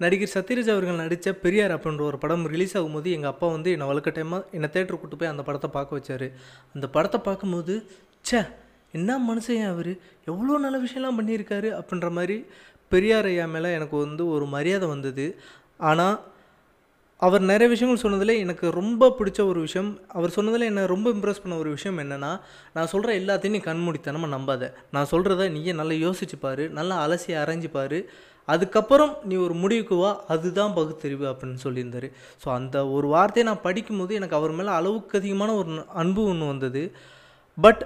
நடிகர் சத்யராஜ் அவர்கள் நடித்த பெரியார் அப்படின்ற ஒரு படம் ரிலீஸ் ஆகும்போது எங்கள் அப்பா வந்து என்னை வலுக்கட்டாயமாக என்னை தேட்டருக்கு கூட்டு போய் அந்த படத்தை பார்க்க வச்சார். அந்த படத்தை பார்க்கும்போது சே என்ன மனுஷன் அவர்? எவ்வளோ நல்ல விஷயம்லாம் பண்ணியிருக்காரு அப்படின்ற மாதிரி பெரியார் ஐயா மேலே எனக்கு வந்து ஒரு மரியாதை வந்தது. ஆனால் அவர் நிறைய விஷயங்கள் சொன்னதில் எனக்கு ரொம்ப பிடிச்ச ஒரு விஷயம் அவர் சொன்னதில் என்னை ரொம்ப இம்ப்ரெஸ் பண்ண ஒரு விஷயம் என்னென்னா நான் சொல்கிற எல்லாத்தையும் நீ கண்மூடித்தனமாக நம்பாத. நான் சொல்கிறத நீயே நல்லா யோசிச்சுப்பார் நல்லா அலசி அரைஞ்சு அதுக்கப்புறம் நீ ஒரு முடிவுக்கு வா அதுதான் பகுத்தறிவு அப்படின்னு சொல்லியிருந்தாரு. ஸோ அந்த ஒரு வார்த்தையை நான் படிக்கும்போது எனக்கு அவர் மேலே அளவுக்கு அதிகமான ஒரு அன்பு ஒன்று வந்தது. பட்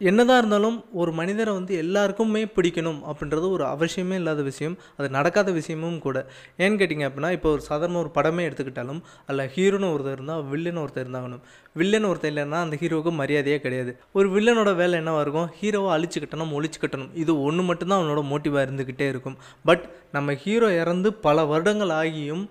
என்னதான் இருந்தாலும் ஒரு மனிதரை வந்து எல்லாருக்குமே பிடிக்கணும் அப்படின்றது ஒரு அவசியமே இல்லாத விஷயம். அது நடக்காத விஷயமும் கூட. ஏன்னு கேட்டிங்க அப்படின்னா இப்போ ஒரு சாதாரண ஒரு படமே எடுத்துக்கிட்டாலும் அதில் ஹீரோன்னு ஒருத்தர் இருந்தால் வில்லன் ஒருத்தர் இருந்தாகணும். வில்லன் ஒருத்தர் இல்லைன்னா அந்த ஹீரோவுக்கு மரியாதையே கிடையாது. ஒரு வில்லனோட வேலை என்னவாக இருக்கும்? ஹீரோவை அழிச்சு கட்டணும் ஒழிச்சு கட்டணும் இது ஒன்று மட்டும்தான் அவனோட மோட்டிவாக இருந்துக்கிட்டே இருக்கும். பட் நம்ம ஹீரோ இறந்து பல வருடங்கள் ஆகியும்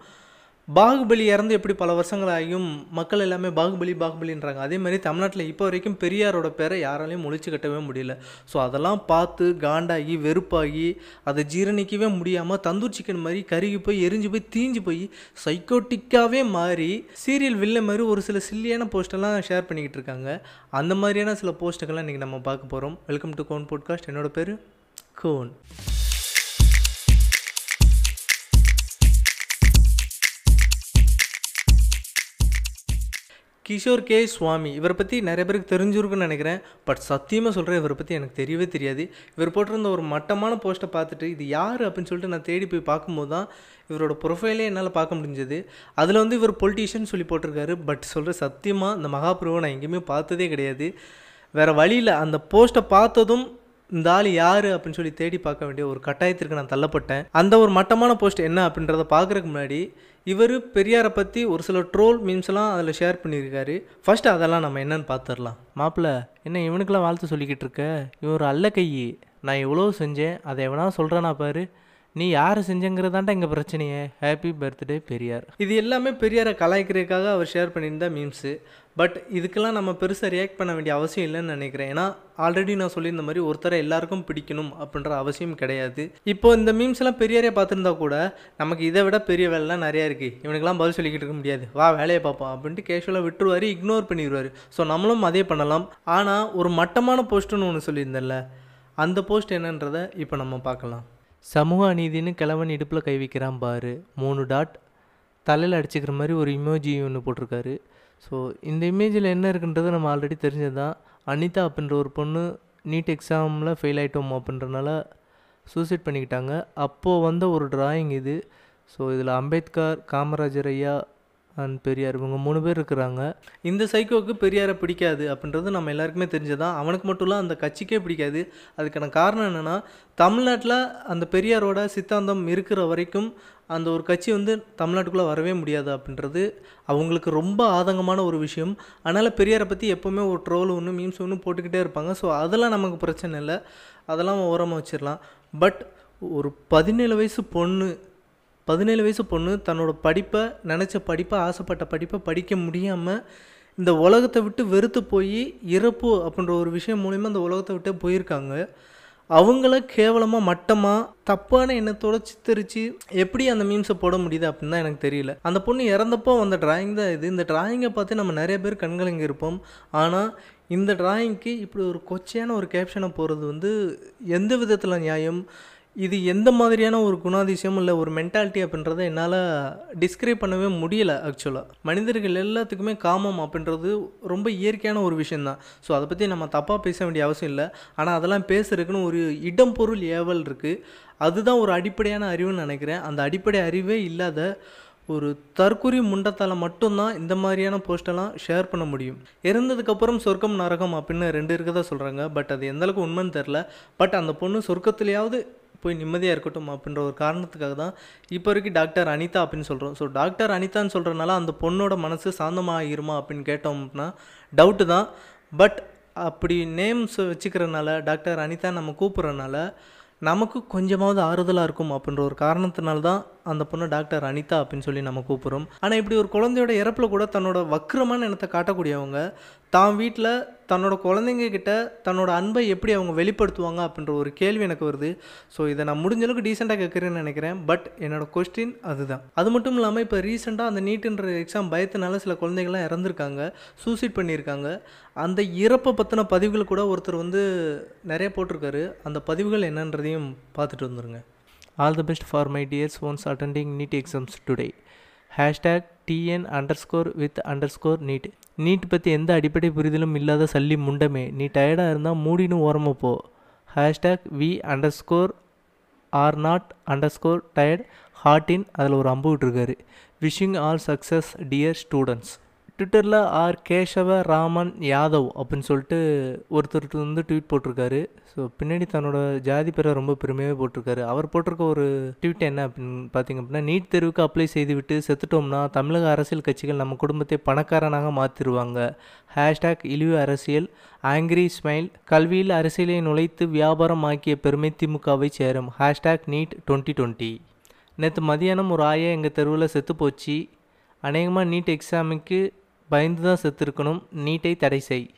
பாகுபலி இறந்து எப்படி பல வருஷங்கள் ஆகியும் மக்கள் எல்லாமே பாகுபலி பாகுபலின்றாங்க. அதே மாதிரி தமிழ்நாட்டில் இப்போ வரைக்கும் பெரியாரோட பேரை யாராலையும் முழிச்சு கட்டவே முடியல. ஸோ அதெல்லாம் பார்த்து காண்டாகி வெறுப்பாகி அதை ஜீரணிக்கவே முடியாமல் தந்தூர் சிக்கன் மாதிரி கருகி போய் எரிஞ்சு போய் தீஞ்சு போய் சைக்கோட்டிக்காகவே மாறி சீரியல் வில்ல மாதிரி ஒரு சில சில்லியான போஸ்டெல்லாம் ஷேர் பண்ணிக்கிட்டு இருக்காங்க. அந்த மாதிரியான சில போஸ்ட்டுகள்லாம் இன்றைக்கி நம்ம பார்க்க போகிறோம் வெல்கம் டு கோன் போட்காஸ்ட் என்னோட பேர் கோன் கிஷோர் கே. சுவாமி. இவரை பற்றி நிறைய பேருக்கு தெரிஞ்சிருக்குன்னு நினைக்கிறேன். பட் சத்தியமாக சொல்கிறேன் இவரை பற்றி எனக்கு தெரியவே தெரியாது. இவர் போட்டிருந்த ஒரு மட்டமான போஸ்ட்டை பார்த்துட்டு இது யார்? அப்படின்னு சொல்லிட்டு நான் தேடி போய் பார்க்கும்போது தான் இவரோட ப்ரொஃபைலே என்னால் பார்க்க முடிஞ்சது. அதில் வந்து இவர் பொலிட்டீஷியன் சொல்லி போட்டிருக்காரு. பட் சொல்கிற சத்தியமாக இந்த மகாபிரபுவை நான் எங்கேயுமே பார்த்ததே கிடையாது. வேறு வழியில் அந்த போஸ்ட்டை பார்த்ததும் இந்த ஆள் யார் அப்படின்னு சொல்லி தேடி பார்க்க வேண்டிய ஒரு கட்டாயத்திற்கு நான் தள்ளப்பட்டேன். அந்த ஒரு மட்டமான போஸ்ட் என்ன அப்படின்றத பார்க்குறதுக்கு முன்னாடி இவர் பெரியாரை பற்றி ஒரு சில ட்ரோல் மீம்ஸ்லாம் அதில் ஷேர் பண்ணியிருக்காரு. ஃபஸ்ட்டு அதெல்லாம் நம்ம என்னன்னு பார்த்துடலாம் மாப்பிள்ள என்ன இவனுக்கெல்லாம் வாழ்த்து சொல்லிக்கிட்டு இருக்க? இவர் அல்ல கையி. நான் இவ்வளோ செஞ்சேன் அதை எவனா சொல்கிறானா பாரு. நீ யார் செஞ்சங்கிறதாண்டா எங்கள் பிரச்சனையே. Happy birthday Periyar. இது எல்லாமே பெரியாரை கலாய்க்கிறதுக்காக அவர் ஷேர் பண்ணியிருந்தா மீம்ஸு. பட் இதுக்கெல்லாம் நம்ம பெருசாக ரியாக்ட் பண்ண வேண்டிய அவசியம் இல்லைன்னு நினைக்கிறேன். ஏன்னா ஆல்ரெடி நான் சொல்லியிருந்த மாதிரி ஒருத்தரை எல்லாருக்கும் பிடிக்கணும் அப்படின்ற அவசியம் கிடையாது. இப்போ இந்த மீம்ஸ் எல்லாம் பெரியாரே பார்த்துருந்தா கூட நமக்கு இதை விட பெரிய வேலைலாம் நிறையா இருக்குது இவனுக்கெல்லாம் பதில் சொல்லிக்கிட்டு இருக்க முடியாது. வா வேலையை பார்ப்போம் அப்படின்ட்டு கேஷுவலாக விட்டுருவார் இக்னோர் பண்ணிடுவார் ஸோ நம்மளும் அதே பண்ணலாம். ஆனால் ஒரு மட்டமான போஸ்ட்டுன்னு ஒன்று சொல்லியிருந்தேன்ல அந்த போஸ்ட் என்னன்றதை இப்போ நம்ம பார்க்கலாம். சமூக அநீதின்னு கிழவன் இடுப்பில் கை வைக்கிறான் பாரு. மூணு டாட் தலையில் அடிச்சுக்கிற மாதிரி ஒரு இமோஜி ஒன்று போட்டிருக்காரு. ஸோ இந்த இமேஜில் என்ன இருக்குன்றது நம்ம ஆல்ரெடி தெரிஞ்சது தான் அனிதா அப்படின்ற ஒரு பொண்ணு நீட் எக்ஸாமில் ஃபெயில் ஆகிட்டோம் அப்படின்றனால சூசைட் பண்ணிக்கிட்டாங்க. அப்போது வந்த ஒரு டிராயிங் இது. ஸோ இதில் அம்பேத்கர் காமராஜர் ஐயா அண்ட் பெரியார். இவங்க மூணு பேர் இருக்கிறாங்க. இந்த சைக்கோவுக்கு பெரியாரை பிடிக்காது அப்படின்றது நம்ம எல்லாருக்குமே தெரிஞ்சதான் அவனுக்கு மட்டும் இல்லை அந்த கட்சிக்கே பிடிக்காது. அதுக்கான காரணம் என்னென்னா தமிழ்நாட்டில் அந்த பெரியாரோட சித்தாந்தம் இருக்கிற வரைக்கும் அந்த ஒரு கட்சி வந்து தமிழ்நாட்டுக்குள்ளே வரவே முடியாது அப்படின்றது அவங்களுக்கு ரொம்ப ஆதங்கமான ஒரு விஷயம். அதனால் பெரியாரை பற்றி எப்போவுமே ஒரு ட்ரோல் ஒன்று மீம்ஸ் ஒன்று போட்டுக்கிட்டே இருப்பாங்க. ஸோ அதெல்லாம் நமக்கு பிரச்சனை இல்லை. அதெல்லாம் ஓரமாக வச்சிடலாம். பட் ஒரு பதினேழு வயசு பொண்ணு பதினேழு வயசு பொண்ணு தன்னோட படிப்பை நினச்ச படிப்பை ஆசைப்பட்ட படிப்பை படிக்க முடியாமல் இந்த உலகத்தை விட்டு வெறுத்து போய் இறப்பு அப்படின்ற ஒரு விஷயம் மூலிமா இந்த உலகத்தை விட்டே போயிருக்காங்க. அவங்கள கேவலமாக மட்டமாக தப்பான எண்ணத்தோட சித்தரித்து எப்படி அந்த மீம்ஸை போட முடியுது அப்படின்னு தான் எனக்கு தெரியல. அந்த பொண்ணு இறந்தப்போ அந்த டிராயிங் தான் இது. இந்த டிராயிங்கை பார்த்து நம்ம நிறைய பேர் கண்கலங்கி இருப்போம். ஆனால் இந்த டிராயிங்க்கு இப்படி ஒரு கொச்சையான ஒரு கேப்ஷனை போகிறது வந்து எந்த விதத்தில் நியாயம்? இது எந்த மாதிரியான ஒரு குணாதிசயம் இல்லை ஒரு மென்டாலிட்டி அப்படின்றத என்னால் டிஸ்கிரைப் பண்ணவே முடியல ஆக்சுவலாக மனிதர்கள் எல்லாத்துக்குமே காமம் அப்படின்றது ரொம்ப இயற்கையான ஒரு விஷயந்தான் ஸோ அதை பற்றி நம்ம தப்பாக பேச வேண்டிய அவசியம் இல்லை. ஆனால் அதெல்லாம் பேசுறதுக்குன்னு ஒரு இடம் பொருள் ஏவல் இருக்குது அதுதான் ஒரு அடிப்படையான அறிவுன்னு நினைக்கிறேன். அந்த அடிப்படை அறிவே இல்லாத ஒரு தற்குறி முண்டத்தால் மட்டும்தான் இந்த மாதிரியான போஸ்டெல்லாம் ஷேர் பண்ண முடியும். இறந்ததுக்கப்புறம் சொர்க்கம் நரகம் அப்படின்னு ரெண்டு இருக்கதான் சொல்கிறாங்க பட் அது எந்தளவுக்கு உண்மைன்னு தெரில பட் அந்த பொண்ணு சொர்க்கத்துலேயாவது போய் நிம்மதியாக இருக்கட்டும் அப்படின்ற ஒரு காரணத்துக்காக தான் இப்போ வரைக்கும் டாக்டர் அனிதா அப்படின்னு சொல்கிறோம் ஸோ டாக்டர் அனிதான்னு சொல்கிறனால அந்த பொண்ணோட மனசு சாந்தமாகிருமா அப்படின்னு கேட்டோம் அப்படின்னா டவுட்டு தான். பட் அப்படி நேம்ஸ் வச்சுக்கிறனால டாக்டர் அனிதா நம்ம கூப்பிட்றனால நமக்கு கொஞ்சமாவது ஆறுதலாக இருக்கும் அப்படின்ற ஒரு காரணத்தினால தான் அந்த பொண்ணு டாக்டர் அனிதா அப்படின்னு சொல்லி நம்ம கூப்பிட்றோம். ஆனால் இப்படி ஒரு குழந்தையோட இறப்பில் கூட தன்னோட வக்கிரமான இனத்தை காட்டக்கூடியவங்க தான் வீட்டில் தன்னோட குழந்தைங்க கிட்ட தன்னோட அன்பை எப்படி அவங்க வெளிப்படுத்துவாங்க அப்படின்ற ஒரு கேள்வி எனக்கு வருது. ஸோ இதை நான் முடிஞ்ச அளவுக்கு டீசெண்டாக கேட்குறேன்னு நினைக்கிறேன். பட் என்னோடய கொஸ்டின் அதுதான். அது மட்டும் இல்லாமல் இப்போ ரீசெண்டாக அந்த நீட்டுன்ற எக்ஸாம் பயத்தினால சில குழந்தைகள்லாம் இறந்துருக்காங்க சூசைட் பண்ணியிருக்காங்க. அந்த இறப்பை பற்றின பதிவுகள் கூட ஒருத்தர் வந்து நிறைய போட்டிருக்காரு. அந்த பதிவுகள் என்னன்றதையும் பார்த்துட்டு வந்துருங்க. All the best for my dears ones attending NEET exams today hashtag TN under score with under score NEET NEET பற்றி எந்த அடிப்படை புரிதலும் இல்லாத சல்லி முண்டமே. நீ டயர்டாக இருந்தால் மூடின்னு ஓரமாக போ. Hashtag we under score are not under score tired heart அதில் ஒரு அம்பு விட்டுருக்காரு. Wishing all success dear students ட்விட்டரில் ஆர் கேஷவ ராமன் யாதவ் அப்படின்னு சொல்லிட்டு ஒருத்தர் வந்து ட்வீட் போட்டிருக்காரு. ஸோ பின்னாடி தன்னோட ஜாதி பேரை ரொம்ப பெருமையாகவே போட்டிருக்காரு. அவர் போட்டிருக்க ஒரு ட்வீட் என்ன அப்படின்னு பார்த்தீங்க அப்படின்னா நீட் தேர்வுக்கு அப்ளை செய்துவிட்டு செத்துட்டோம்னா தமிழக அரசியல் கட்சிகள் நம்ம குடும்பத்தை பணக்காரனாக மாற்றிடுவாங்க ஹேஷ்டேக் இழிவு அரசியல் ஆங்கிரி ஸ்மைல் கல்வியில் அரசியலை நுழைத்து வியாபாரம் ஆக்கிய பெருமை திமுகவை சேரும். ஹேஷ்டேக் நீட் டுவெண்ட்டி டுவெண்ட்டி நேற்று மதியானம் ஒரு ஆயா எங்கள் தெருவில் செத்து போச்சு. அநேகமாக நீட் எக்ஸாமுக்கு பயந்து தான் செத்துருக்கணும். நீட்டை தடை செய்.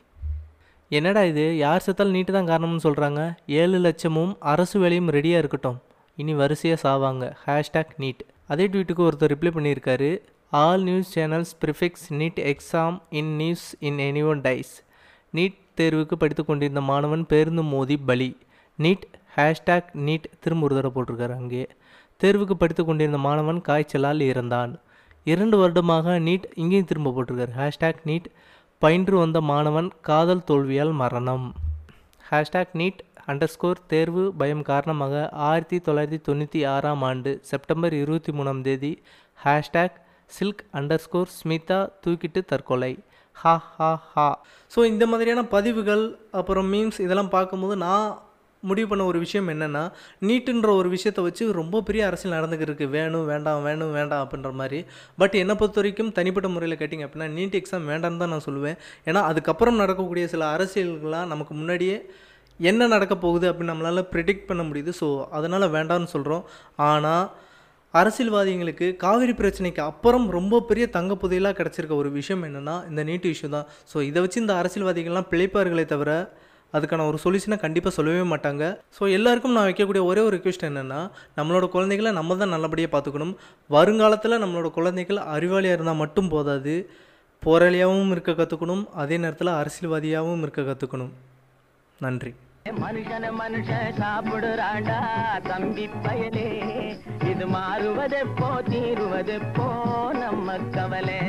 என்னடா இது? யார் செத்தாலும் நீட்டு தான் காரணம்னு சொல்கிறாங்க ஏழு லட்சமும் அரசு வேலையும் ரெடியாக இருக்கட்டும். இனி வரிசையாக சாவாங்க. ஹேஷ்டேக் நீட் அதே ட்வீட்டுக்கு ஒருத்தர் ரிப்ளை பண்ணியிருக்காரு. All news channels prefix NEET exam in news in any one dies NEET தேர்வுக்கு படித்து கொண்டிருந்த மாணவன் பேருந்து மோதி பலி. நீட் ஹேஷ்டேக் நீட் திரும்ப ஒரு தடவை போட்டிருக்காரு அங்கே. தேர்வுக்கு படித்து கொண்டிருந்த மாணவன் காய்ச்சலால் இறந்தான். இரண்டு வருடமாக நீட் இங்கேயும் திரும்ப போட்டிருக்காரு. ஹேஷ்டேக் நீட் பயின்று வந்த மாணவன் காதல் தோல்வியால் மரணம். ஹேஷ்டேக் நீட் அண்டர்ஸ்கோர் தேர்வு பயம் காரணமாக ஆயிரத்தி தொள்ளாயிரத்தி தொண்ணூற்றி ஆறாம் ஆண்டு செப்டம்பர் இருபத்தி மூணாம் தேதி ஹேஷ்டேக் சில்க் அண்டர்ஸ்கோர் ஸ்மிதா தூக்கிட்டு தற்கொலை. ஹா ஹா ஹா. ஸோ இந்த மாதிரியான பதிவுகள் அப்புறம் மீம்ஸ் இதெல்லாம் பார்க்கும்போது நான் முடிவு பண்ண ஒரு விஷயம் என்னென்னா நீட்டுன்ற ஒரு விஷயத்தை வச்சு ரொம்ப பெரிய அரசியல் நடந்துக்கிட்டு வேணும் வேண்டாம் வேணும் வேண்டாம் அப்படின்ற மாதிரி. பட் என்னை பொறுத்த வரைக்கும் தனிப்பட்ட முறையில் கேட்டிங்க அப்படின்னா நீட் எக்ஸாம் வேண்டாம்னு தான் நான் சொல்லுவேன். ஏன்னா அதுக்கப்புறம் நடக்கக்கூடிய சில அரசியல்கள்லாம் நமக்கு முன்னாடியே என்ன நடக்க போகுது அப்படின்னு நம்மளால் ப்ரிடிக்ட் பண்ண முடியுது. ஸோ அதனால் வேண்டாம்னு சொல்கிறோம் ஆனால் அரசியல்வாதிகளுக்கு காவிரி பிரச்சனைக்கு அப்புறம் ரொம்ப பெரிய தங்க புதையலாக கிடச்சிருக்க ஒரு விஷயம் என்னென்னா இந்த நீட் இஷ்யூ தான். ஸோ இதை வச்சு இந்த அரசியல்வாதிகள்லாம் பிழைப்பார்களே தவிர அதுக்கான ஒரு சொல்யூஷனை கண்டிப்பாக சொல்லவே மாட்டாங்க. ஸோ எல்லாருக்கும் நான் வைக்கக்கூடிய ஒரே ஒரு ரிக்வெஸ்ட் என்னென்னா நம்மளோட குழந்தைகளை நம்ம தான் நல்லபடியாக பார்த்துக்கணும். வருங்காலத்தில் நம்மளோட குழந்தைகள் அறிவாளியாக இருந்தால் மட்டும் போதாது. போராளியாகவும் இருக்க கற்றுக்கணும் அதே நேரத்தில் அரசியல்வாதியாகவும் இருக்க கற்றுக்கணும் நன்றி. மனுஷன மனுஷன் சாப்பிடுறாண்டா தம்பி பயலே. இது மாறுவதெப்போ தீருவதெப்போ நம்ம கவலை.